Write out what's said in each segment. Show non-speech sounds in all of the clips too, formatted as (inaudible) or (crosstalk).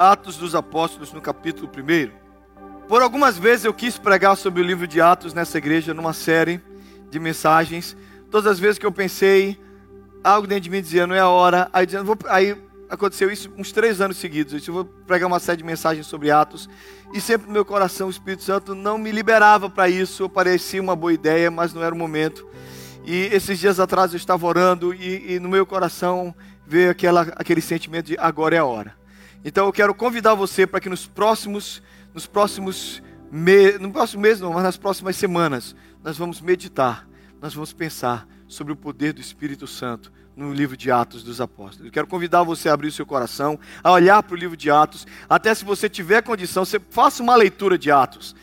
Atos dos Apóstolos, no capítulo 1. Por algumas vezes eu quis pregar sobre o livro de Atos nessa igreja, numa série de mensagens. Todas as vezes que eu pensei, algo dentro de mim dizia, não é a hora. Aí, dizendo, vou, aí aconteceu isso uns três anos seguidos. Eu vou pregar uma série de mensagens sobre Atos. E sempre no meu coração o Espírito Santo não me liberava para isso. Parecia uma boa ideia, mas não era o momento. E esses dias atrás eu estava orando e, e no meu coração veio aquela, aquele sentimento de agora é a hora. Então eu quero convidar você para que nos próximos, nos próximos meses, no próximo mês não, mas nas próximas semanas, nós vamos meditar, nós vamos pensar sobre o poder do Espírito Santo no livro de Atos dos Apóstolos. Eu quero convidar você a abrir o seu coração, a olhar para o livro de Atos, até se você tiver condição, você faça uma leitura de Atos.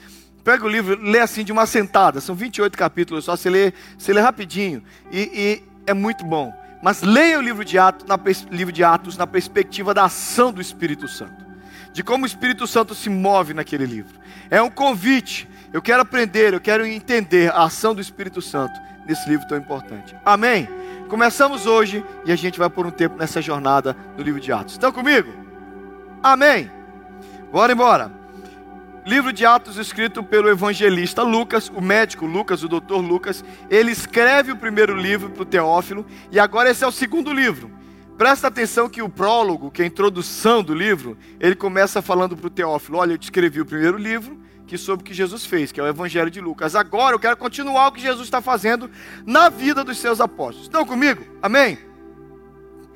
Pega o livro, lê assim de uma sentada, são 28 capítulos só, você lê, você lê rapidinho e, e é muito bom. Mas leia o livro de, Atos, na, livro de Atos na perspectiva da ação do Espírito Santo, de como o Espírito Santo se move naquele livro. É um convite. Eu quero aprender, eu quero entender a ação do Espírito Santo nesse livro tão importante. Amém? Começamos hoje e a gente vai por um tempo nessa jornada no livro de Atos. Estão comigo? Amém? Bora embora. Livro de Atos escrito pelo evangelista Lucas, o médico Lucas, o doutor Lucas. Ele escreve o primeiro livro para o Teófilo e agora esse é o segundo livro. Presta atenção que o prólogo, que é a introdução do livro, ele começa falando para o Teófilo: Olha, eu te escrevi o primeiro livro, que sobre o que Jesus fez, que é o Evangelho de Lucas. Agora eu quero continuar o que Jesus está fazendo na vida dos seus apóstolos. Estão comigo? Amém?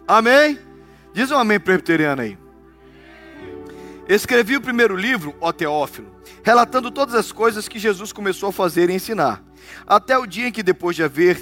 Amém? Diz um amém presbiteriano aí. Escrevi o primeiro livro, ó Teófilo, relatando todas as coisas que Jesus começou a fazer e ensinar, até o dia em que, depois de haver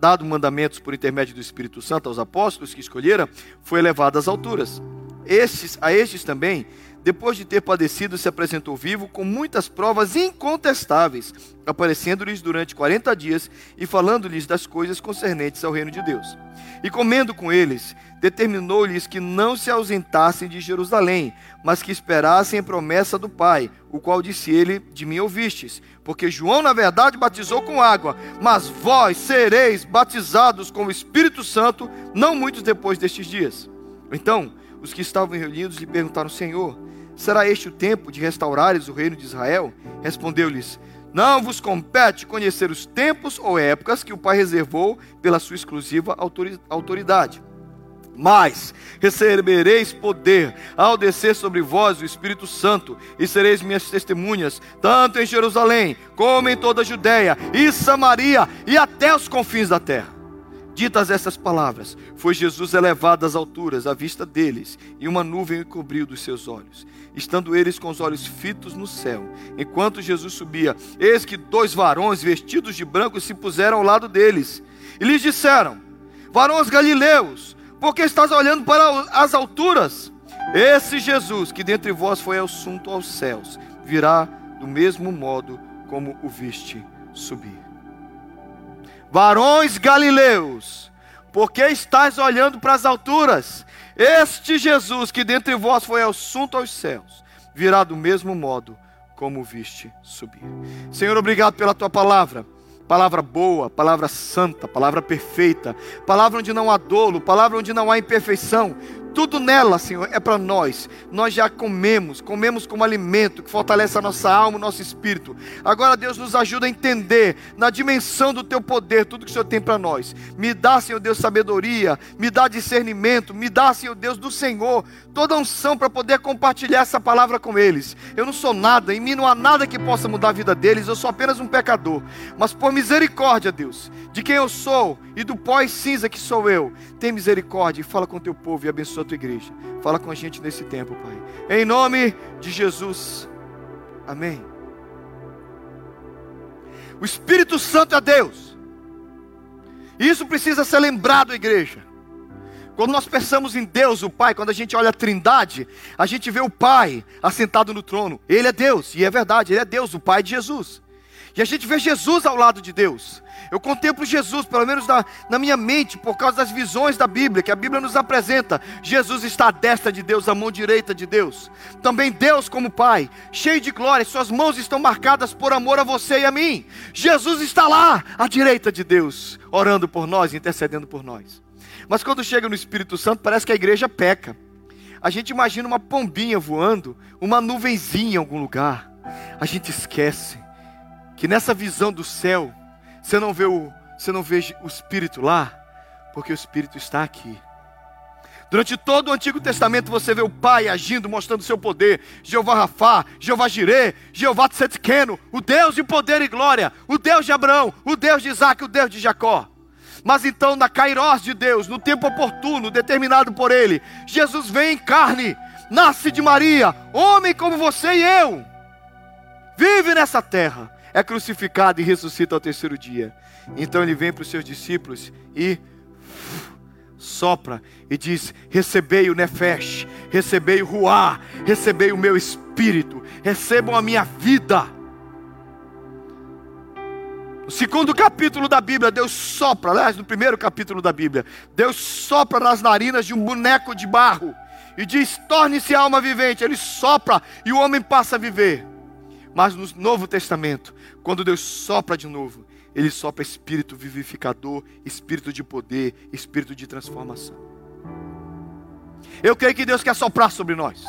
dado mandamentos por intermédio do Espírito Santo aos apóstolos que escolhera, foi elevado às alturas. Estes, a estes também depois de ter padecido, se apresentou vivo com muitas provas incontestáveis, aparecendo-lhes durante quarenta dias e falando-lhes das coisas concernentes ao reino de Deus. E comendo com eles, determinou-lhes que não se ausentassem de Jerusalém, mas que esperassem a promessa do Pai, o qual disse ele: De mim ouvistes. Porque João, na verdade, batizou com água, mas vós sereis batizados com o Espírito Santo, não muito depois destes dias. Então, os que estavam reunidos lhe perguntaram: Senhor, será este o tempo de restaurares o reino de Israel? Respondeu-lhes: Não vos compete conhecer os tempos ou épocas que o Pai reservou pela sua exclusiva autoridade. Mas recebereis poder ao descer sobre vós o Espírito Santo, e sereis minhas testemunhas, tanto em Jerusalém, como em toda a Judéia e Samaria e até os confins da terra. Ditas essas palavras, foi Jesus elevado às alturas à vista deles, e uma nuvem o cobriu dos seus olhos. Estando eles com os olhos fitos no céu, enquanto Jesus subia, eis que dois varões vestidos de branco se puseram ao lado deles, e lhes disseram: Varões galileus, por que estás olhando para as alturas? Esse Jesus, que dentre vós foi assunto aos céus, virá do mesmo modo como o viste subir. Varões galileus, por que estáis olhando para as alturas? Este Jesus que dentre vós foi assunto aos céus, virá do mesmo modo como viste subir. Senhor, obrigado pela tua palavra. Palavra boa, palavra santa, palavra perfeita, palavra onde não há dolo, palavra onde não há imperfeição, tudo nela, Senhor, é para nós. Nós já comemos, comemos como alimento que fortalece a nossa alma, o nosso espírito. Agora, Deus, nos ajuda a entender na dimensão do teu poder tudo que o Senhor tem para nós. Me dá, Senhor Deus, sabedoria, me dá discernimento, me dá, Senhor Deus, do Senhor, toda unção para poder compartilhar essa palavra com eles. Eu não sou nada, em mim não há nada que possa mudar a vida deles, eu sou apenas um pecador. Mas por misericórdia, Deus, de quem eu sou e do pós-cinza que sou eu, tem misericórdia e fala com o teu povo e abençoa tua igreja. Fala com a gente nesse tempo, Pai. Em nome de Jesus. Amém. O Espírito Santo é Deus. Isso precisa ser lembrado, igreja. Quando nós pensamos em Deus, o Pai, quando a gente olha a Trindade, a gente vê o Pai assentado no trono. Ele é Deus, e é verdade, ele é Deus, o Pai de Jesus. E a gente vê Jesus ao lado de Deus. Eu contemplo Jesus, pelo menos na, na, minha mente, por causa das visões da Bíblia, que a Bíblia nos apresenta. Jesus está à destra de Deus, à mão direita de Deus. Também Deus, como Pai, cheio de glória, suas mãos estão marcadas por amor a você e a mim. Jesus está lá, à direita de Deus, orando por nós, intercedendo por nós. Mas quando chega no Espírito Santo, parece que a igreja peca. a gente imagina uma pombinha voando, uma nuvenzinha em algum lugar. A gente esquece que nessa visão do céu, você não vê o, você não vê o Espírito lá, porque o Espírito está aqui. Durante todo o Antigo Testamento você vê o Pai agindo, mostrando seu poder. Jeová Rafá, Jeová Jirê, Jeová Tsetkeno, o Deus de poder e glória, o Deus de Abraão, o Deus de Isaac, o Deus de Jacó. Mas então, na Kairós de Deus, no tempo oportuno, determinado por Ele, Jesus vem em carne, nasce de Maria, homem como você e eu, vive nessa terra, é crucificado e ressuscita ao terceiro dia. Então ele vem para os seus discípulos e sopra e diz: Recebei o Nefesh, recebei o Ruá, recebei o meu espírito, recebam a minha vida. No segundo capítulo da Bíblia, Deus sopra, aliás, no primeiro capítulo da Bíblia, Deus sopra nas narinas de um boneco de barro e diz: Torne-se alma vivente. Ele sopra e o homem passa a viver. Mas no Novo Testamento, quando Deus sopra de novo, ele sopra espírito vivificador, espírito de poder, espírito de transformação. Eu creio que Deus quer soprar sobre nós.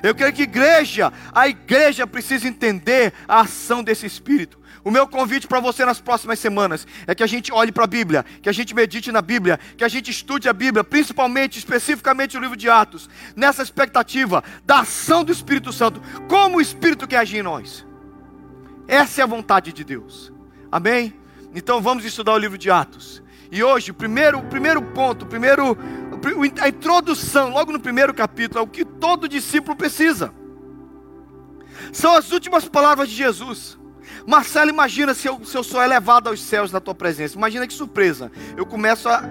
Eu creio que igreja, a igreja precisa entender a ação desse espírito. O meu convite para você nas próximas semanas é que a gente olhe para a Bíblia, que a gente medite na Bíblia, que a gente estude a Bíblia, principalmente, especificamente o livro de Atos, nessa expectativa da ação do Espírito Santo, como o Espírito quer agir em nós. Essa é a vontade de Deus. Amém? Então vamos estudar o livro de Atos. E hoje, o primeiro, o primeiro ponto, o primeiro, a introdução, logo no primeiro capítulo, é o que todo discípulo precisa. São as últimas palavras de Jesus. Marcelo, imagina se eu, se eu sou elevado aos céus na tua presença. Imagina que surpresa. Eu começo a,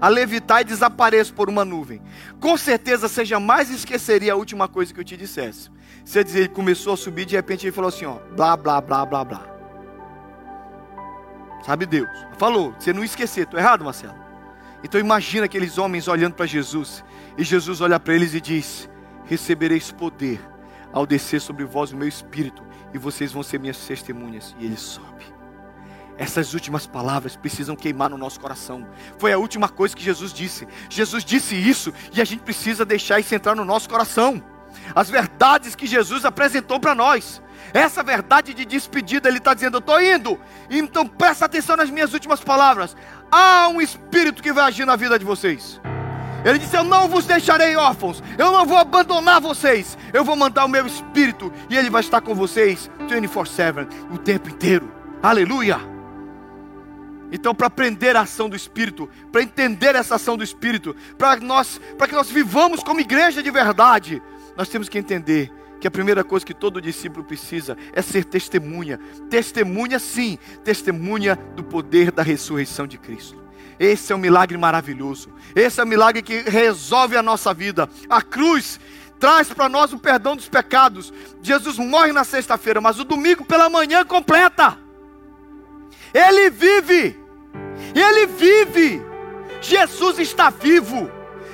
a levitar e desapareço por uma nuvem. Com certeza você jamais esqueceria a última coisa que eu te dissesse. Você dizer, ele começou a subir, de repente ele falou assim: ó, blá, blá, blá, blá, blá. Sabe Deus. Falou, você não esquecer. Estou errado, Marcelo? Então imagina aqueles homens olhando para Jesus. E Jesus olha para eles e diz: Recebereis poder ao descer sobre vós o meu espírito. E vocês vão ser minhas testemunhas. E ele sobe. Essas últimas palavras precisam queimar no nosso coração. Foi a última coisa que Jesus disse. Jesus disse isso e a gente precisa deixar isso entrar no nosso coração. As verdades que Jesus apresentou para nós. Essa verdade de despedida, ele está dizendo: Eu estou indo. Então presta atenção nas minhas últimas palavras. Há um espírito que vai agir na vida de vocês. Ele disse: Eu não vos deixarei órfãos, eu não vou abandonar vocês, eu vou mandar o meu espírito e ele vai estar com vocês 24-7, o tempo inteiro. Aleluia! Então, para aprender a ação do Espírito, para entender essa ação do Espírito, para nós, para que nós vivamos como igreja de verdade, nós temos que entender que a primeira coisa que todo discípulo precisa é ser testemunha. Testemunha, sim, testemunha do poder da ressurreição de Cristo. Esse é um milagre maravilhoso. Esse é um milagre que resolve a nossa vida. A cruz traz para nós o perdão dos pecados. Jesus morre na sexta-feira, mas o domingo pela manhã completa. Ele vive. Ele vive. Jesus está vivo.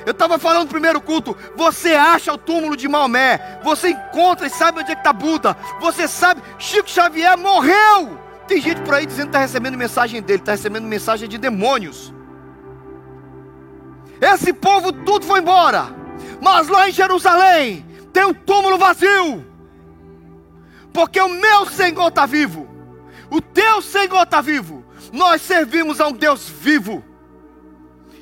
Eu estava falando no primeiro culto. Você acha o túmulo de Maomé. Você encontra e sabe onde é está Buda. Você sabe, Chico Xavier morreu. Tem gente por aí dizendo que está recebendo mensagem dele, está recebendo mensagem de demônios. Esse povo tudo foi embora. Mas lá em Jerusalém tem um túmulo vazio. Porque o meu Senhor está vivo. O teu Senhor está vivo. Nós servimos a um Deus vivo.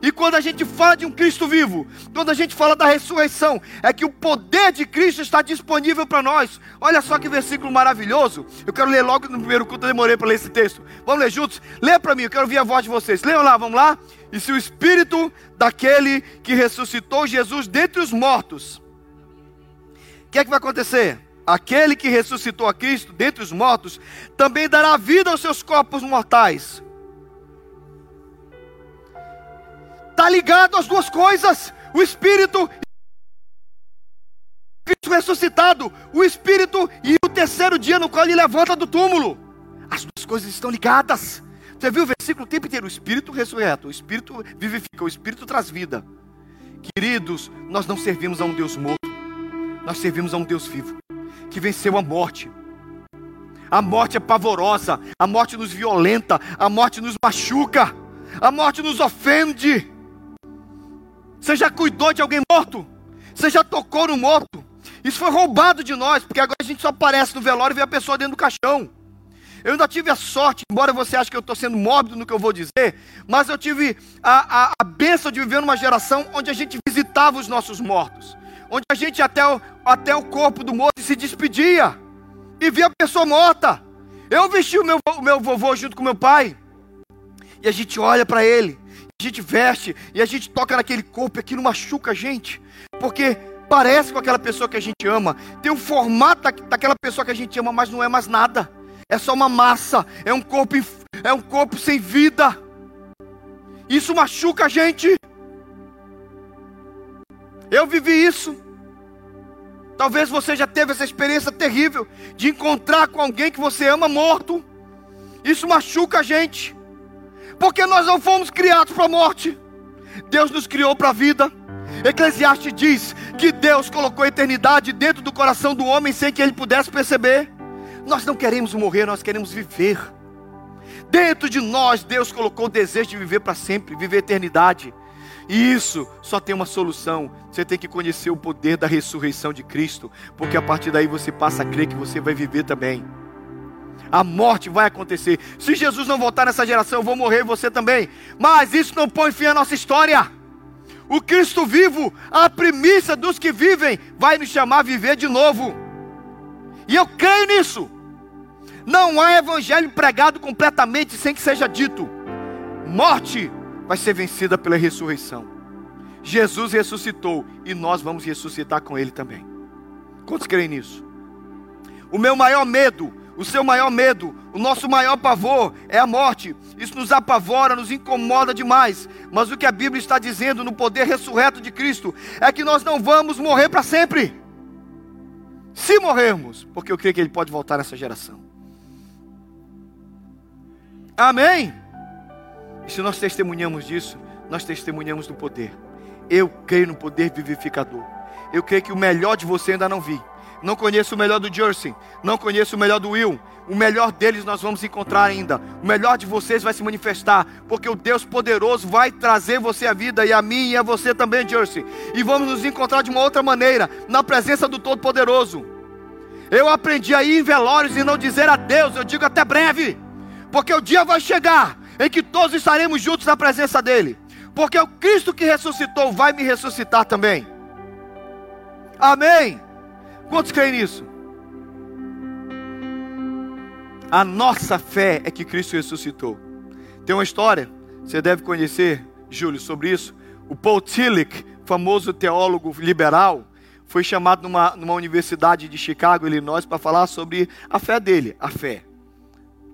E quando a gente fala de um Cristo vivo, quando a gente fala da ressurreição, é que o poder de Cristo está disponível para nós. Olha só que versículo maravilhoso. Eu quero ler logo no primeiro culto, eu demorei para ler esse texto. Vamos ler juntos? Lê para mim, eu quero ouvir a voz de vocês. Leiam lá, vamos lá? E se o Espírito daquele que ressuscitou Jesus dentre os mortos, o que é que vai acontecer? Aquele que ressuscitou a Cristo dentre os mortos também dará vida aos seus corpos mortais Está ligado às duas coisas: o Espírito Cristo ressuscitado, o Espírito e o terceiro dia no qual ele levanta do túmulo. As duas coisas estão ligadas. Você viu o versículo o tempo inteiro? O Espírito ressurreto, o Espírito vivifica, o Espírito traz vida. Queridos, nós não servimos a um Deus morto, nós servimos a um Deus vivo, que venceu a morte. A morte é pavorosa, a morte nos violenta, a morte nos machuca, a morte nos ofende. Você já cuidou de alguém morto? Você já tocou no morto? Isso foi roubado de nós, porque agora a gente só aparece no velório e vê a pessoa dentro do caixão. Eu ainda tive a sorte, embora você ache que eu estou sendo mórbido no que eu vou dizer, mas eu tive a, a, a benção de viver numa geração onde a gente visitava os nossos mortos, onde a gente até o, até o corpo do morto se despedia e via a pessoa morta. Eu vesti o meu, o meu vovô junto com meu pai, e a gente olha para ele, a gente veste e a gente toca naquele corpo e aquilo machuca a gente, porque parece com aquela pessoa que a gente ama, tem um formato daquela pessoa que a gente ama, mas não é mais nada é só uma massa, é um corpo, é um corpo sem vida. Isso machuca a gente. Eu vivi isso. Talvez você já teve essa experiência terrível de encontrar com alguém que você ama morto. Isso machuca a gente. Porque nós não fomos criados para a morte. Deus nos criou para a vida. Eclesiastes diz que Deus colocou a eternidade dentro do coração do homem sem que ele pudesse perceber. Nós não queremos morrer, nós queremos viver. Dentro de nós, Deus colocou o desejo de viver para sempre, viver a eternidade. E isso só tem uma solução. Você tem que conhecer o poder da ressurreição de Cristo, porque a partir daí você passa a crer que você vai viver também. A morte vai acontecer. Se Jesus não voltar nessa geração, eu vou morrer e você também. Mas isso não põe fim à nossa história. O Cristo vivo, a primícia dos que vivem, vai nos chamar a viver de novo. E eu creio nisso. Não há evangelho pregado completamente sem que seja dito: morte vai ser vencida pela ressurreição. Jesus ressuscitou e nós vamos ressuscitar com Ele também. Quantos creem nisso? O meu maior medo, o seu maior medo, o nosso maior pavor é a morte. Isso nos apavora, nos incomoda demais. Mas o que a Bíblia está dizendo no poder ressurreto de Cristo é que nós não vamos morrer para sempre. Se morrermos, porque eu creio que Ele pode voltar nessa geração. Amém? E se nós testemunhamos disso, nós testemunhamos do poder. Eu creio no poder vivificador. Eu creio que o melhor de você ainda não vi. Não conheço o melhor do Jersey, não conheço o melhor do Will. O melhor deles nós vamos encontrar ainda. O melhor de vocês vai se manifestar, porque o Deus poderoso vai trazer você a vida e a mim e a você também, Jersey. E vamos nos encontrar de uma outra maneira, na presença do Todo-Poderoso. Eu aprendi a ir em velórios e não dizer adeus, eu digo até breve, porque o dia vai chegar em que todos estaremos juntos na presença dEle, porque o Cristo que ressuscitou vai me ressuscitar também. Amém. Quantos creem nisso? A nossa fé é que Cristo ressuscitou. Tem uma história, você deve conhecer, Júlio, sobre isso. O Paul Tillich, famoso teólogo liberal, foi chamado numa, numa universidade de Chicago, Illinois, para falar sobre a fé dele, a fé.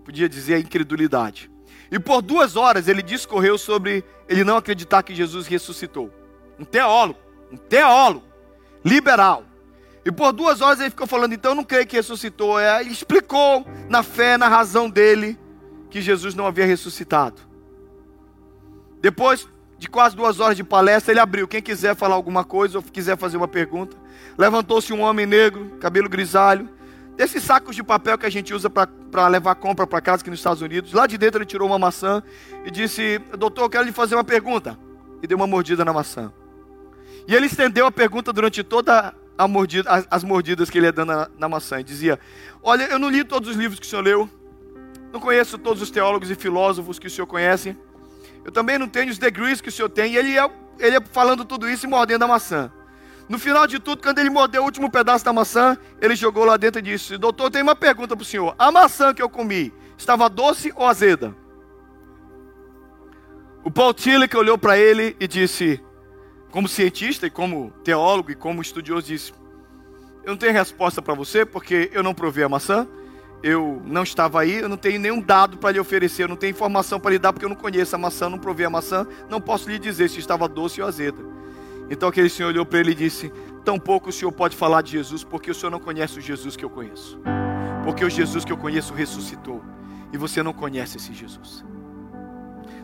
Podia dizer a incredulidade. E por duas horas ele discorreu sobre ele não acreditar que Jesus ressuscitou. Um teólogo, um teólogo liberal. E por duas horas ele ficou falando, então eu não creio que ressuscitou. É, ele explicou na fé, na razão dele, que Jesus não havia ressuscitado. Depois de quase duas horas de palestra, ele abriu. Quem quiser falar alguma coisa ou quiser fazer uma pergunta. Levantou-se um homem negro, cabelo grisalho, desses sacos de papel que a gente usa para levar compra para casa aqui nos Estados Unidos. Lá de dentro ele tirou uma maçã e disse: Doutor, eu quero lhe fazer uma pergunta. E deu uma mordida na maçã. E ele estendeu a pergunta durante toda mordida, as, as, mordidas que ele ia dando na, na maçã. E dizia: Olha, eu não li todos os livros que o senhor leu, não conheço todos os teólogos e filósofos que o senhor conhece, eu também não tenho os degrees que o senhor tem. E ele ia, ele ia falando tudo isso e mordendo a maçã. No final de tudo, quando ele mordeu o último pedaço da maçã, ele jogou lá dentro e disse: Doutor, tem uma pergunta para o senhor. A maçã que eu comi estava doce ou azeda? O Paul Tillich olhou para ele e disse: como cientista e como teólogo e como estudioso, disse: Eu não tenho resposta para você porque eu não provei a maçã, eu não estava aí, eu não tenho nenhum dado para lhe oferecer, eu não tenho informação para lhe dar porque eu não conheço a maçã, não provei a maçã, não posso lhe dizer se estava doce ou azeda. Então aquele senhor olhou para ele e disse: Tampouco o senhor pode falar de Jesus porque o senhor não conhece o Jesus que eu conheço. Porque o Jesus que eu conheço ressuscitou e você não conhece esse Jesus.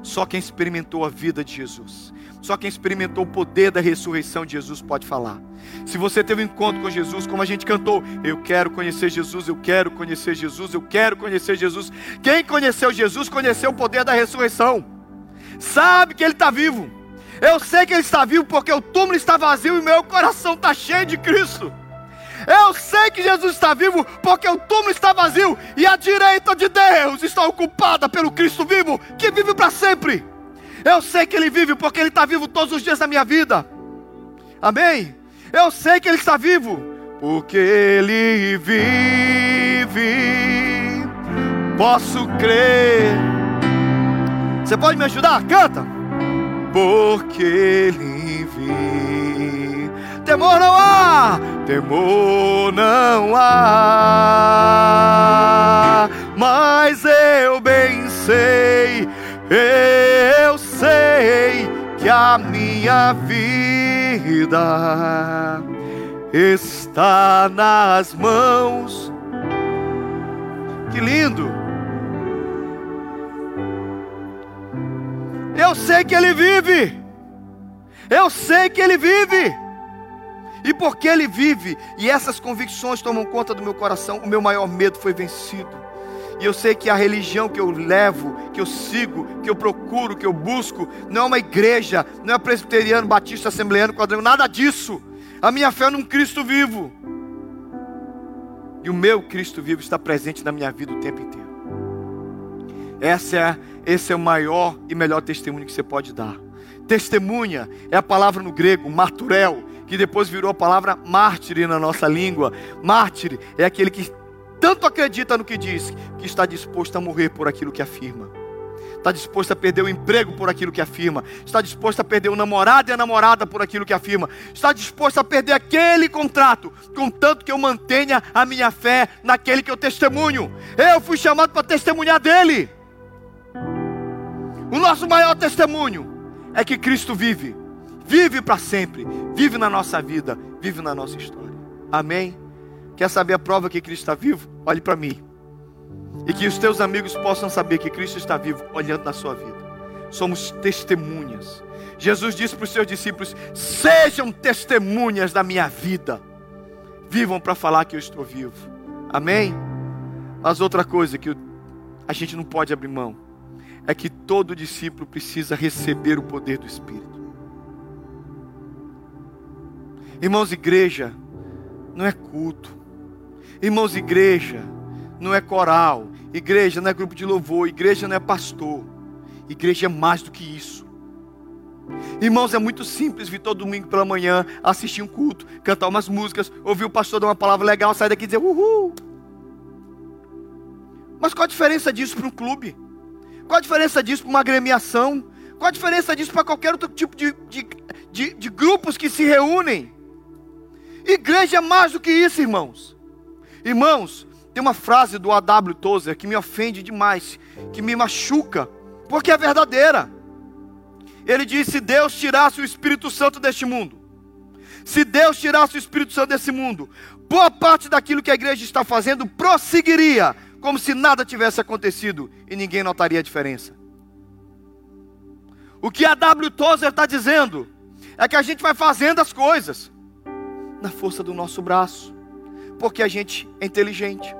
Só quem experimentou a vida de Jesus, só quem experimentou o poder da ressurreição de Jesus pode falar. Se você teve um encontro com Jesus, como a gente cantou, eu quero conhecer Jesus, eu quero conhecer Jesus, eu quero conhecer Jesus. Quem conheceu Jesus conheceu o poder da ressurreição, sabe que Ele está vivo. Eu sei que Ele está vivo porque o túmulo está vazio e meu coração está cheio de Cristo. Eu sei que Jesus está vivo porque o túmulo está vazio e a direita de Deus está ocupada pelo Cristo vivo que vive para sempre. Eu sei que Ele vive porque Ele está vivo todos os dias da minha vida. Amém? Eu sei que Ele está vivo porque Ele vive. Posso crer. Você pode me ajudar? Canta. Porque Ele vive. Temor não há, temor não há, mas eu bem sei, eu sei que a minha vida está nas mãos. Que lindo! Eu sei que Ele vive, eu sei que Ele vive. E porque Ele vive e essas convicções tomam conta do meu coração, o meu maior medo foi vencido. E eu sei que a religião que eu levo, que eu sigo, que eu procuro, que eu busco, não é uma igreja, não é presbiteriano, batista, assembleano, quadrão, nada disso. A minha fé é num Cristo vivo. E o meu Cristo vivo está presente na minha vida o tempo inteiro. Essa é, esse é o maior e melhor testemunho que você pode dar. Testemunha é a palavra no grego, marturel, que depois virou a palavra mártir na nossa língua. Mártir é aquele que tanto acredita no que diz, que está disposto a morrer por aquilo que afirma. Está disposto a perder o emprego por aquilo que afirma. Está disposto a perder o namorado e a namorada por aquilo que afirma. Está disposto a perder aquele contrato, contanto que eu mantenha a minha fé naquele que eu testemunho. Eu fui chamado para testemunhar dele. O nosso maior testemunho é que Cristo vive vive para sempre, vive na nossa vida, vive na nossa história. Amém? Quer saber a prova que Cristo está vivo? Olhe para mim. E que os teus amigos possam saber que Cristo está vivo, olhando na sua vida. Somos testemunhas. Jesus disse para os seus discípulos: Sejam testemunhas da minha vida. Vivam para falar que eu estou vivo. Amém? Mas outra coisa que a gente não pode abrir mão é que todo discípulo precisa receber o poder do Espírito. Irmãos, igreja não é culto. Irmãos, igreja não é coral. Igreja não é grupo de louvor. Igreja não é pastor. Igreja é mais do que isso. Irmãos, é muito simples vir todo domingo pela manhã, assistir um culto, cantar umas músicas, ouvir o pastor dar uma palavra legal, sair daqui e dizer uhul. Mas qual a diferença disso para um clube? Qual a diferença disso para uma agremiação? Qual a diferença disso para qualquer outro tipo de, de, de, de grupos que se reúnem? Igreja é mais do que isso, irmãos. Irmãos, tem uma frase do A.W. Tozer que me ofende demais, que me machuca, porque é verdadeira. Ele disse: se Deus tirasse o Espírito Santo deste mundo, se Deus tirasse o Espírito Santo desse mundo, boa parte daquilo que a igreja está fazendo prosseguiria, como se nada tivesse acontecido e ninguém notaria a diferença. O que a W. Tozer está dizendo é que a gente vai fazendo as coisas, na força do nosso braço, porque a gente é inteligente.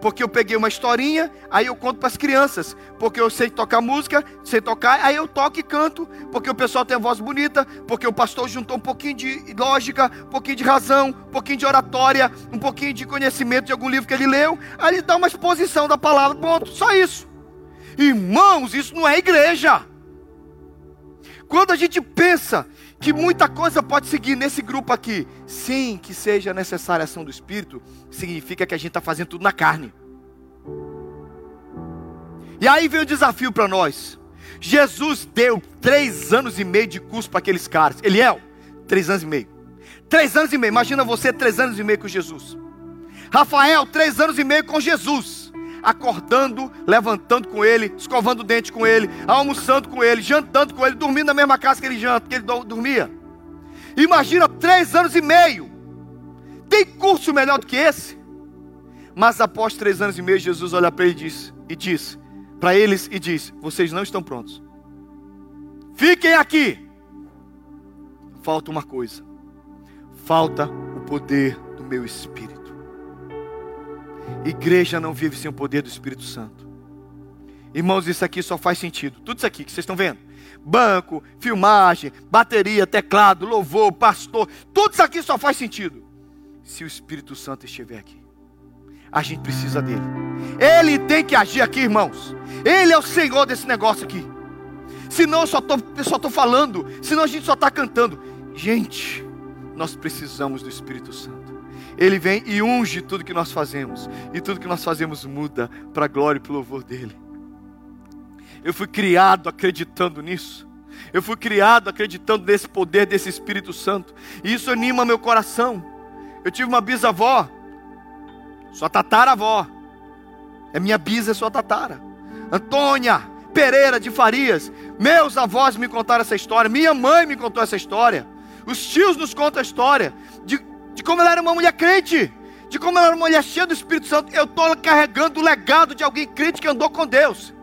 Porque eu peguei uma historinha, aí eu conto para as crianças. Porque eu sei tocar música, sei tocar, aí eu toco e canto. Porque o pessoal tem a voz bonita. Porque o pastor juntou um pouquinho de lógica, um pouquinho de razão, um pouquinho de oratória, um pouquinho de conhecimento de algum livro que ele leu. Aí ele dá uma exposição da palavra. Ponto, só isso. Irmãos, isso não é igreja. Quando a gente pensa que muita coisa pode seguir nesse grupo aqui, sim, que seja necessária a ação do Espírito, significa que a gente está fazendo tudo na carne. E aí vem o desafio para nós. Jesus deu três anos e meio de curso para aqueles caras. Eliel, três anos e meio. Três anos e meio. Imagina você três anos e meio com Jesus. Rafael, três anos e meio com Jesus acordando, levantando com ele, escovando o dente com ele, almoçando com ele, jantando com ele, dormindo na mesma casa que ele janta, que ele dormia. Imagina três anos e meio. Tem curso melhor do que esse? Mas após três anos e meio, Jesus olha para ele e diz, e diz para eles e diz: Vocês não estão prontos. Fiquem aqui. Falta uma coisa. Falta o poder do meu espírito. Igreja não vive sem o poder do Espírito Santo. Irmãos, isso aqui só faz sentido. Tudo isso aqui que vocês estão vendo. banco, filmagem, bateria, teclado, louvor, pastor, tudo isso aqui só faz sentido se o Espírito Santo estiver aqui. A gente precisa dele. Ele tem que agir aqui, irmãos. Ele é o Senhor desse negócio aqui. Senão eu só estou só tô falando, senão a gente só está cantando. Gente, nós precisamos do Espírito Santo. Ele vem e unge tudo que nós fazemos. E tudo que nós fazemos muda para a glória e para o louvor dele. Eu fui criado acreditando nisso. Eu fui criado acreditando nesse poder desse Espírito Santo. E isso anima meu coração. Eu tive uma bisavó, sua tataravó. É minha bisa, é sua tatara. Antônia Pereira de Farias. Meus avós me contaram essa história. Minha mãe me contou essa história. Os tios nos contam a história de, como ela era uma mulher crente. De como ela era uma mulher cheia do Espírito Santo. Eu estou carregando o legado de alguém crente que andou com Deus.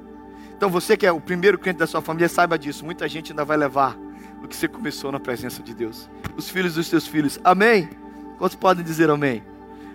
Então você que é o primeiro crente da sua família, saiba disso. Muita gente ainda vai levar o que você começou na presença de Deus. Os filhos dos seus filhos. Amém? Quantos podem dizer amém?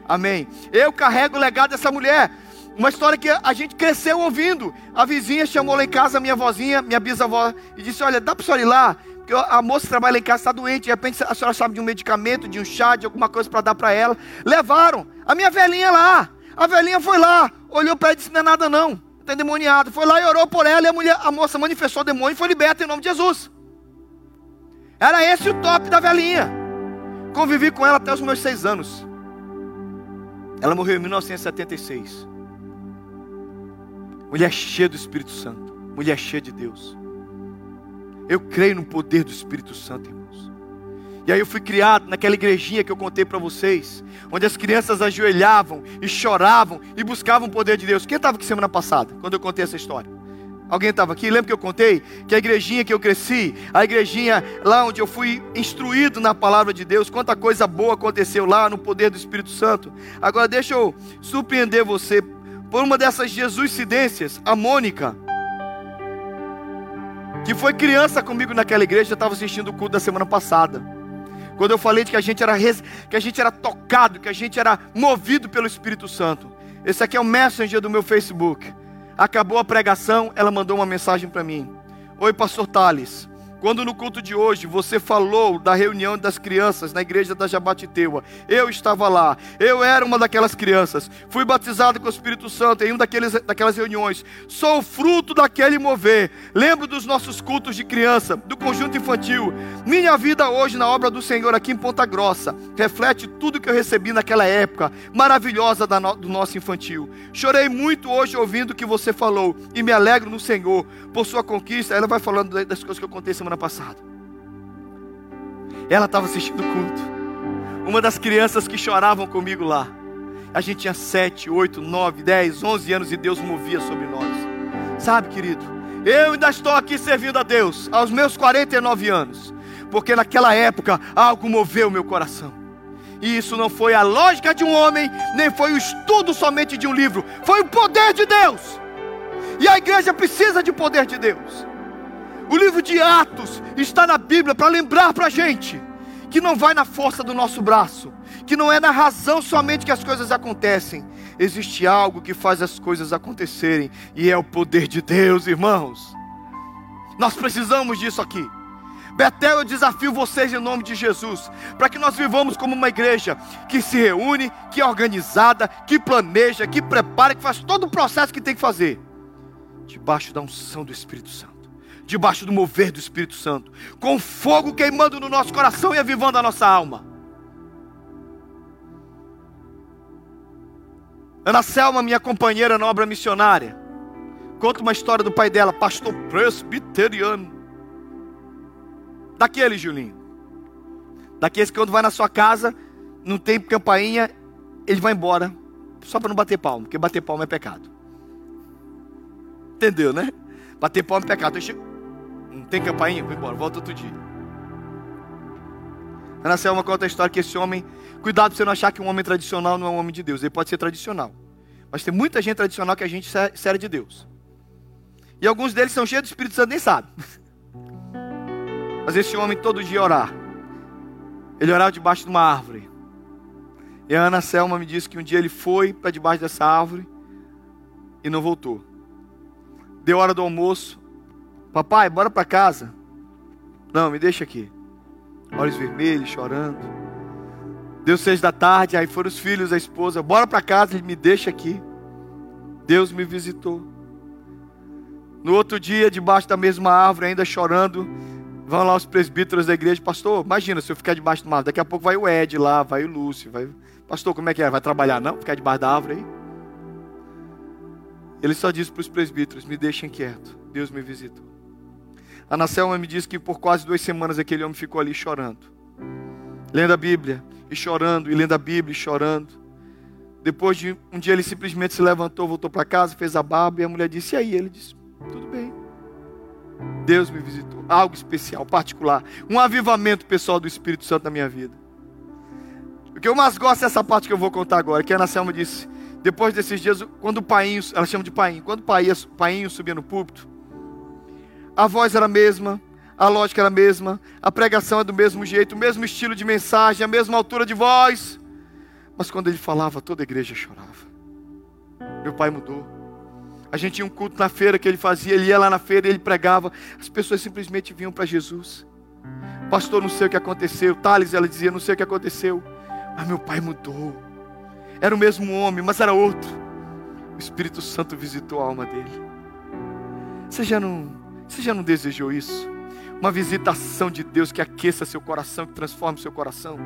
Amém. Eu carrego o legado dessa mulher. Uma história que a gente cresceu ouvindo. A vizinha chamou lá em casa a minha vozinha, minha bisavó, e disse: Olha, dá para a senhora ir lá? Porque a moça trabalha em casa está doente. De repente a senhora sabe de um medicamento, de um chá, de alguma coisa para dar para ela. Levaram a minha velhinha lá. A velhinha foi lá, olhou para ela e disse: Não é nada não está endemoniado. Foi lá e orou por ela e a, mulher, a moça manifestou o demônio e foi liberta em nome de Jesus. Era esse o top da velhinha. Convivi com ela até os meus seis anos. Ela morreu em 1976. Mulher cheia do Espírito Santo. Mulher cheia de Deus. Eu creio no poder do Espírito Santo, irmãos. E aí eu fui criado naquela igrejinha que eu contei para vocês, onde as crianças ajoelhavam e choravam e buscavam o poder de Deus. Quem estava aqui semana passada, quando eu contei essa história? Alguém estava aqui? Lembra que eu contei que a igrejinha que eu cresci, a igrejinha lá onde eu fui instruído na palavra de Deus, quanta coisa boa aconteceu lá no poder do Espírito Santo. Agora deixa eu surpreender você por uma dessas Jesuscidências, a Mônica, que foi criança comigo naquela igreja, estava assistindo o culto da semana passada. Quando eu falei de que a gente era que a gente era tocado, que a gente era movido pelo Espírito Santo. Esse aqui é o messenger do meu Facebook. Acabou a pregação, ela mandou uma mensagem para mim. Oi, pastor Tales. Quando no culto de hoje você falou da reunião das crianças na igreja da Jabatiteua, eu estava lá, eu era uma daquelas crianças, fui batizado com o Espírito Santo em uma daquelas reuniões, sou fruto daquele mover, lembro dos nossos cultos de criança, do conjunto infantil, minha vida hoje na obra do Senhor aqui em Ponta Grossa, reflete tudo que eu recebi naquela época maravilhosa do nosso infantil. Chorei muito hoje ouvindo o que você falou e me alegro no Senhor por sua conquista. Ela vai falando das coisas que contei semana semana passada. Ela estava assistindo o culto. Uma das crianças que choravam comigo lá. A gente tinha 7, 8, 9, 10, 11 anos e Deus movia sobre nós. Sabe, querido? Eu ainda estou aqui servindo a Deus aos meus 49 anos. Porque naquela época algo moveu meu coração. E isso não foi a lógica de um homem, nem foi o estudo somente de um livro. Foi o poder de Deus. E a igreja precisa de poder de Deus. O livro de Atos está na Bíblia para lembrar para a gente que não vai na força do nosso braço, que não é na razão somente que as coisas acontecem. Existe algo que faz as coisas acontecerem e é o poder de Deus, irmãos. Nós precisamos disso aqui. Betel, eu desafio vocês em nome de Jesus, para que nós vivamos como uma igreja que se reúne, que é organizada, que planeja, que prepara, que faz todo o processo que tem que fazer, debaixo da unção do Espírito Santo debaixo do mover do Espírito Santo, com fogo queimando no nosso coração e avivando a nossa alma. Ana Selma, minha companheira na obra missionária, conta uma história do pai dela, pastor presbiteriano. Daquele, Julinho. Daqueles que quando vai na sua casa, não tem campainha, ele vai embora, só para não bater palma, porque bater palma é pecado. Entendeu, né? Bater palma é pecado. Deixa, não tem campainha? Vou embora, volta outro dia. Ana Selma conta a história que esse homem, cuidado para você não achar que um homem tradicional não é um homem de Deus. Ele pode ser tradicional. Mas tem muita gente tradicional que a gente serve de Deus. E alguns deles são cheios do Espírito Santo, nem sabe. (laughs) Mas esse homem todo dia orar. Ele orava debaixo de uma árvore. E a Ana Selma me disse que um dia ele foi para debaixo dessa árvore e não voltou. Deu hora do almoço, Papai, bora para casa. Não, me deixa aqui. Olhos vermelhos, chorando. Deu seis da tarde, aí foram os filhos, a esposa. Bora para casa, ele me deixa aqui. Deus me visitou. No outro dia, debaixo da mesma árvore, ainda chorando, vão lá os presbíteros da igreja. Pastor, imagina se eu ficar debaixo de uma árvore. Daqui a pouco vai o Ed lá, vai o Lúcio. Vai... Pastor, como é que é? Vai trabalhar não? Ficar debaixo da árvore aí? Ele só disse para os presbíteros: Me deixem quieto. Deus me visitou. A Nacelma me disse que por quase duas semanas aquele homem ficou ali chorando, lendo a Bíblia, e chorando, e lendo a Bíblia, e chorando. Depois de um dia ele simplesmente se levantou, voltou para casa, fez a barba, e a mulher disse: E aí? Ele disse: Tudo bem. Deus me visitou. Algo especial, particular. Um avivamento pessoal do Espírito Santo na minha vida. O que eu mais gosto é essa parte que eu vou contar agora. Que a Ana disse: depois desses dias, quando o painho, ela chama de painho, quando o painho subia no púlpito, a voz era a mesma, a lógica era a mesma, a pregação é do mesmo jeito, o mesmo estilo de mensagem, a mesma altura de voz. Mas quando ele falava, toda a igreja chorava. Meu pai mudou. A gente tinha um culto na feira que ele fazia, ele ia lá na feira e ele pregava. As pessoas simplesmente vinham para Jesus. Pastor, não sei o que aconteceu. Thales, ela dizia, não sei o que aconteceu. Mas meu pai mudou. Era o mesmo homem, mas era outro. O Espírito Santo visitou a alma dele. Você já não, você já não desejou isso? Uma visitação de Deus que aqueça seu coração, que transforme seu coração.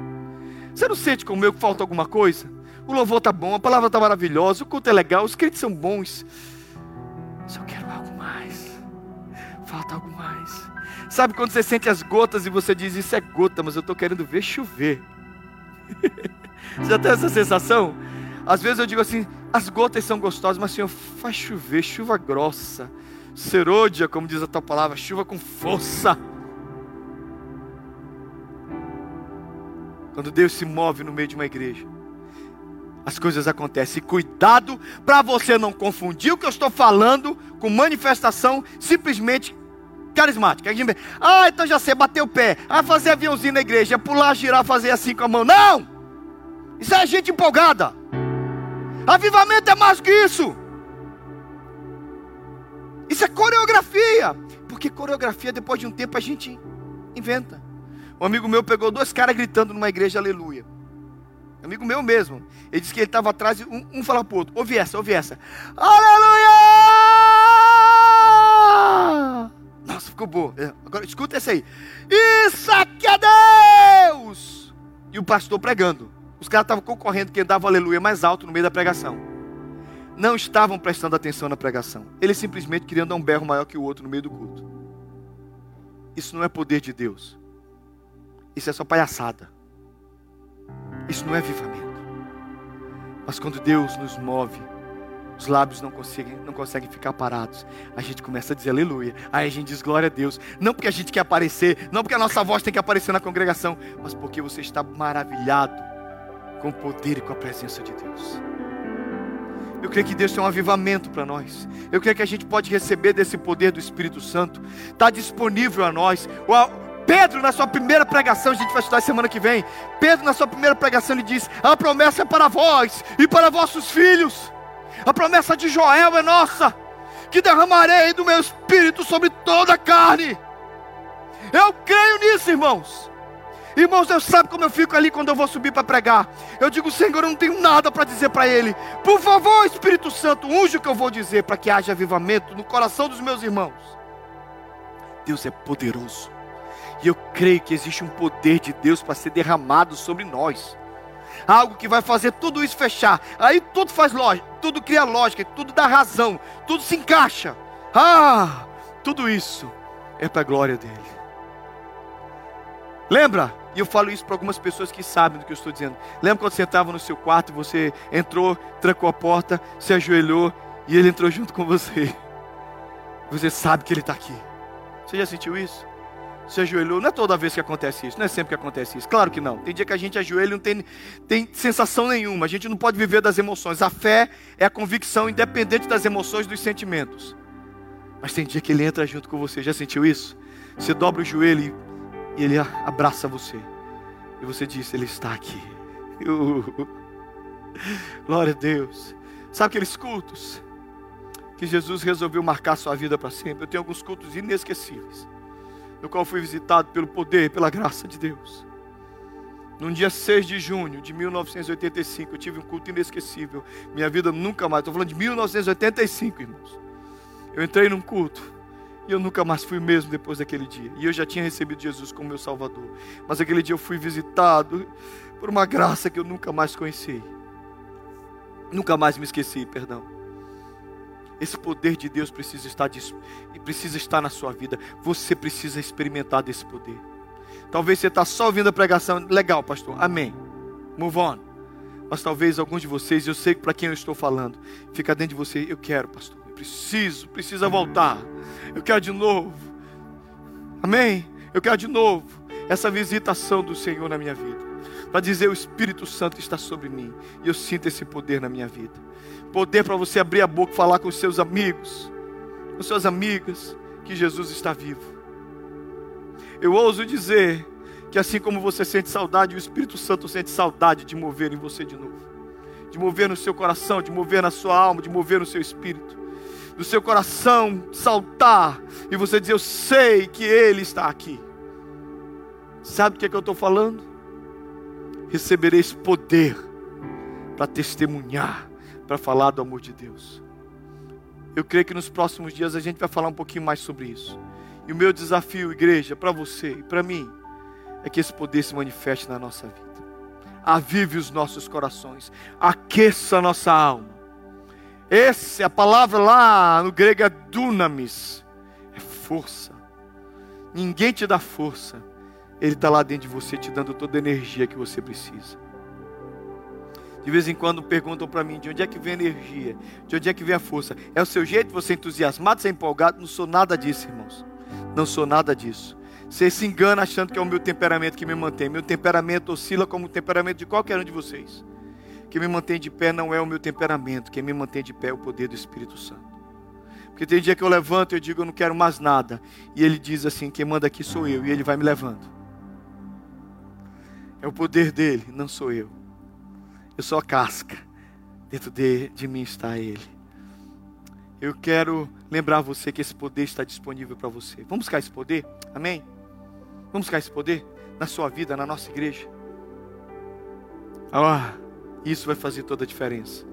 Você não sente como eu que falta alguma coisa? O louvor está bom, a palavra está maravilhosa, o culto é legal, os crentes são bons. Só quero algo mais. Falta algo mais. Sabe quando você sente as gotas e você diz: Isso é gota, mas eu estou querendo ver chover. (laughs) Você já tem essa sensação? Às vezes eu digo assim: as gotas são gostosas, mas Senhor, faz chover, chuva grossa, serôdia, como diz a tua palavra, chuva com força. Quando Deus se move no meio de uma igreja, as coisas acontecem. Cuidado para você não confundir o que eu estou falando com manifestação simplesmente carismática. Ah, então já sei, bater o pé, ah, fazer aviãozinho na igreja, pular, girar, fazer assim com a mão. Não! Isso é gente empolgada. Avivamento é mais que isso. Isso é coreografia. Porque coreografia, depois de um tempo, a gente inventa. Um amigo meu pegou dois caras gritando numa igreja, aleluia. Amigo meu mesmo. Ele disse que ele estava atrás, um, um falava para o outro: ouve essa, ouve essa. Aleluia! Nossa, ficou boa. É, agora escuta essa aí. Isso aqui é Deus! E o pastor pregando. Os caras estavam concorrendo quem dava aleluia mais alto no meio da pregação. Não estavam prestando atenção na pregação. Eles simplesmente queriam dar um berro maior que o outro no meio do culto. Isso não é poder de Deus. Isso é só palhaçada. Isso não é avivamento. Mas quando Deus nos move, os lábios não conseguem, não conseguem ficar parados. A gente começa a dizer aleluia. Aí a gente diz glória a Deus. Não porque a gente quer aparecer, não porque a nossa voz tem que aparecer na congregação, mas porque você está maravilhado com o poder e com a presença de Deus. Eu creio que Deus tem um avivamento para nós. Eu creio que a gente pode receber desse poder do Espírito Santo. Está disponível a nós. Pedro, na sua primeira pregação, a gente vai estudar semana que vem. Pedro, na sua primeira pregação, ele diz: A promessa é para vós e para vossos filhos. A promessa de Joel é nossa, que derramarei do meu espírito sobre toda a carne. Eu creio nisso, irmãos. Irmãos, Deus sabe como eu fico ali quando eu vou subir para pregar. Eu digo, Senhor, eu não tenho nada para dizer para Ele. Por favor, Espírito Santo, unge o que eu vou dizer para que haja avivamento no coração dos meus irmãos. Deus é poderoso. E eu creio que existe um poder de Deus para ser derramado sobre nós. Algo que vai fazer tudo isso fechar. Aí tudo faz lógica, tudo cria lógica, tudo dá razão, tudo se encaixa. Ah, tudo isso é para a glória dele. Lembra? E eu falo isso para algumas pessoas que sabem do que eu estou dizendo. Lembra quando você estava no seu quarto, você entrou, trancou a porta, se ajoelhou e ele entrou junto com você. Você sabe que ele está aqui. Você já sentiu isso? Se ajoelhou, não é toda vez que acontece isso, não é sempre que acontece isso. Claro que não. Tem dia que a gente ajoelha e não tem, tem sensação nenhuma. A gente não pode viver das emoções. A fé é a convicção independente das emoções, dos sentimentos. Mas tem dia que ele entra junto com você. Já sentiu isso? Você dobra o joelho e ele abraça você. E você diz: Ele está aqui. (laughs) Glória a Deus. Sabe aqueles cultos? que Jesus resolveu marcar sua vida para sempre. Eu tenho alguns cultos inesquecíveis, no qual fui visitado pelo poder, pela graça de Deus. Num dia 6 de junho de 1985, eu tive um culto inesquecível. Minha vida nunca mais, estou falando de 1985, irmãos. Eu entrei num culto e eu nunca mais fui mesmo depois daquele dia. E eu já tinha recebido Jesus como meu Salvador. Mas aquele dia eu fui visitado por uma graça que eu nunca mais conheci. Nunca mais me esqueci, perdão. Esse poder de Deus precisa estar, precisa estar na sua vida. Você precisa experimentar desse poder. Talvez você está só ouvindo a pregação. Legal, pastor. Amém. Move on. Mas talvez alguns de vocês, eu sei para quem eu estou falando, fica dentro de você. Eu quero, pastor. Preciso, precisa voltar. Eu quero de novo. Amém. Eu quero de novo essa visitação do Senhor na minha vida. Para dizer: o Espírito Santo está sobre mim. E eu sinto esse poder na minha vida. Poder para você abrir a boca e falar com os seus amigos, com suas amigas, que Jesus está vivo eu ouso dizer que assim como você sente saudade, o Espírito Santo sente saudade de mover em você de novo. De mover no seu coração, de mover na sua alma, de mover no seu espírito. Do seu coração saltar e você dizer: Eu sei que Ele está aqui. Sabe o que, é que eu estou falando? Recebereis poder para testemunhar, para falar do amor de Deus. Eu creio que nos próximos dias a gente vai falar um pouquinho mais sobre isso. E o meu desafio, igreja, para você e para mim, é que esse poder se manifeste na nossa vida. Avive os nossos corações, aqueça a nossa alma. Esse, a palavra lá no grego é dunamis, é força. Ninguém te dá força, Ele está lá dentro de você te dando toda a energia que você precisa. De vez em quando perguntam para mim de onde é que vem a energia, de onde é que vem a força. É o seu jeito, você é entusiasmado, você é empolgado? Não sou nada disso, irmãos. Não sou nada disso. Você se engana achando que é o meu temperamento que me mantém. Meu temperamento oscila como o temperamento de qualquer um de vocês. Quem me mantém de pé não é o meu temperamento. Quem me mantém de pé é o poder do Espírito Santo. Porque tem dia que eu levanto e eu digo eu não quero mais nada. E ele diz assim: quem manda aqui sou eu. E ele vai me levando. É o poder dele, não sou eu. Eu sou a casca. Dentro de, de mim está ele. Eu quero lembrar você que esse poder está disponível para você. Vamos buscar esse poder? Amém? Vamos buscar esse poder na sua vida, na nossa igreja. Ah, isso vai fazer toda a diferença.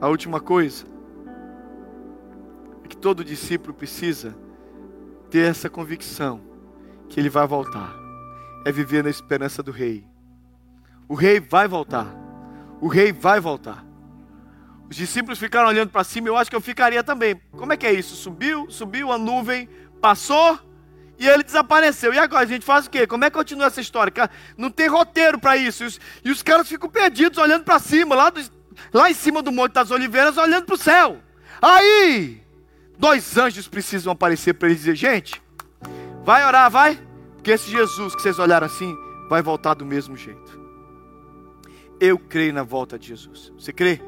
A última coisa é que todo discípulo precisa ter essa convicção que ele vai voltar. É viver na esperança do rei. O rei vai voltar. O rei vai voltar. Os discípulos ficaram olhando para cima, eu acho que eu ficaria também. Como é que é isso? Subiu, subiu a nuvem, passou e ele desapareceu. E agora a gente faz o quê? Como é que continua essa história? Não tem roteiro para isso. E os, e os, caras ficam perdidos olhando para cima, lá, do, lá em cima do Monte das Oliveiras, olhando para o céu. Aí, dois anjos precisam aparecer para eles dizer: gente, vai orar, vai, porque esse Jesus que vocês olharam assim, vai voltar do mesmo jeito. Eu creio na volta de Jesus. Você crê?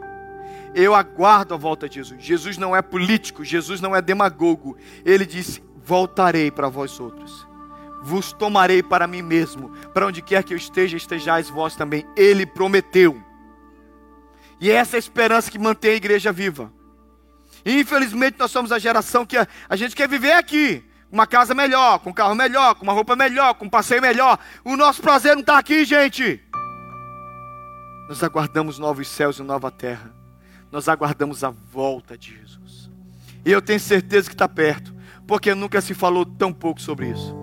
Eu aguardo a volta de Jesus. Jesus não é político, Jesus não é demagogo. Ele disse: Voltarei para vós outros. Vos tomarei para mim mesmo. Para onde quer que eu esteja, estejais vós também. Ele prometeu. E é essa esperança que mantém a igreja viva. Infelizmente nós somos a geração que a, a gente quer viver aqui. Uma casa melhor, com um carro melhor, com uma roupa melhor, com um passeio melhor. O nosso prazer não está aqui, gente. Nós aguardamos novos céus e nova terra nós aguardamos a volta de Jesus. E eu tenho certeza que está perto, porque nunca se falou tão pouco sobre isso.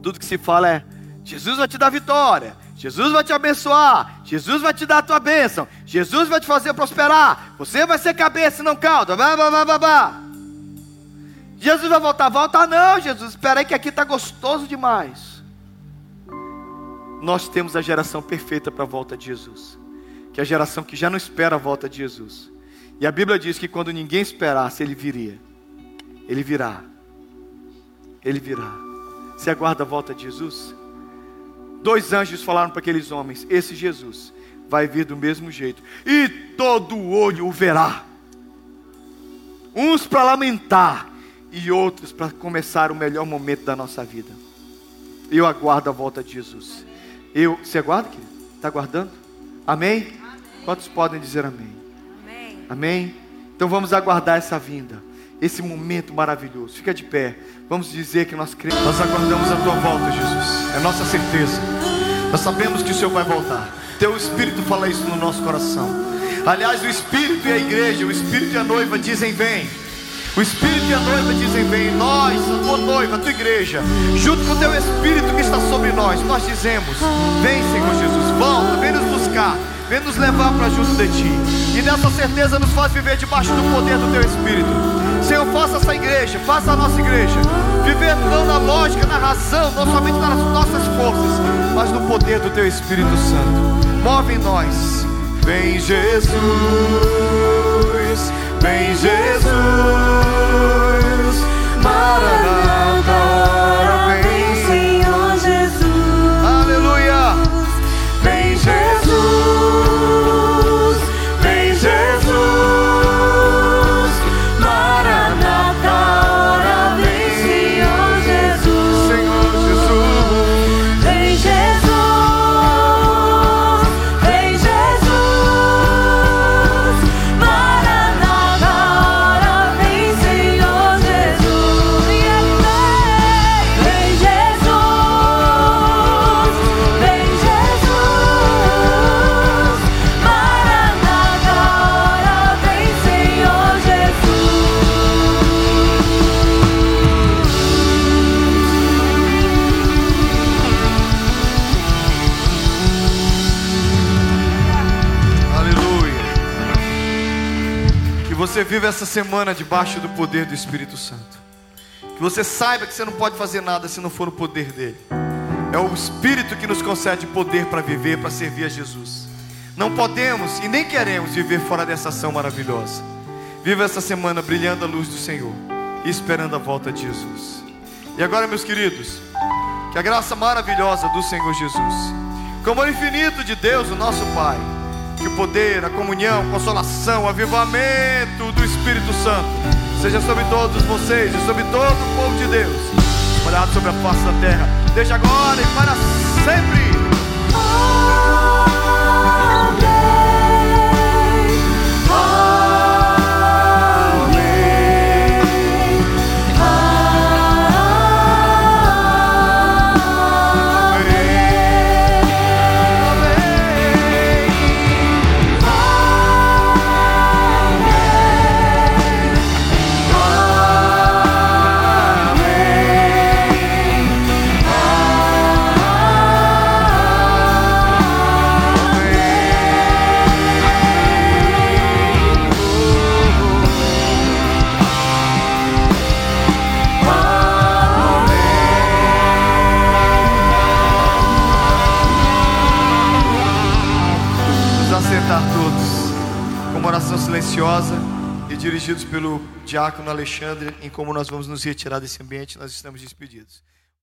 Tudo que se fala é: Jesus vai te dar vitória, Jesus vai te abençoar, Jesus vai te dar a tua bênção, Jesus vai te fazer prosperar, você vai ser cabeça e não cauda, blá, blá, blá, blá, blá. Jesus vai voltar, volta não, Jesus, espera aí que aqui está gostoso demais. Nós temos a geração perfeita para a volta de Jesus que é a geração que já não espera a volta de Jesus. E a Bíblia diz que quando ninguém esperasse, ele viria. Ele virá. Ele virá. Você aguarda a volta de Jesus? Dois anjos falaram para aqueles homens: Esse Jesus vai vir do mesmo jeito, e todo olho o verá. Uns para lamentar, e outros para começar o melhor momento da nossa vida. Eu aguardo a volta de Jesus. Eu, você aguarda, querido? Está aguardando? Amém? Quantos podem dizer amém? Amém? Amém? Então vamos aguardar essa vinda, esse momento maravilhoso. Fica de pé. Vamos dizer que nós cremos. Nós aguardamos a tua volta, Jesus. É nossa certeza. Nós sabemos que o Senhor vai voltar. Teu Espírito fala isso no nosso coração. Aliás, o Espírito e a igreja, o Espírito e a noiva dizem: Vem. O Espírito e a noiva dizem: Vem. Nós, a tua noiva, a tua igreja, junto com o teu Espírito que está sobre nós, nós dizemos: Vem, Senhor Jesus, volta, vem nos buscar. Vem nos levar para junto de Ti. E nessa certeza nos faz viver debaixo do poder do Teu Espírito. Senhor, faça essa igreja, faça a nossa igreja. Viver não na lógica, na razão, não somente nas nossas forças, mas no poder do Teu Espírito Santo. Move em nós. Vem Jesus, vem Jesus, Maranata, viva essa semana debaixo do poder do Espírito Santo. Que você saiba que você não pode fazer nada se não for o poder dele. É o Espírito que nos concede poder para viver, para servir a Jesus. Não podemos e nem queremos viver fora dessa ação maravilhosa. Viva essa semana brilhando a luz do Senhor e esperando a volta de Jesus. E agora, meus queridos, que a graça maravilhosa do Senhor Jesus, como o infinito de Deus, o nosso Pai, que o poder, a comunhão, a consolação, o avivamento do Espírito Santo seja sobre todos vocês e sobre todo o povo de Deus, espalhado sobre a face da terra, desde agora e para sempre. Nos silenciosa e dirigidos pelo diácono Alexandre, em como nós vamos nos retirar desse ambiente, nós estamos despedidos.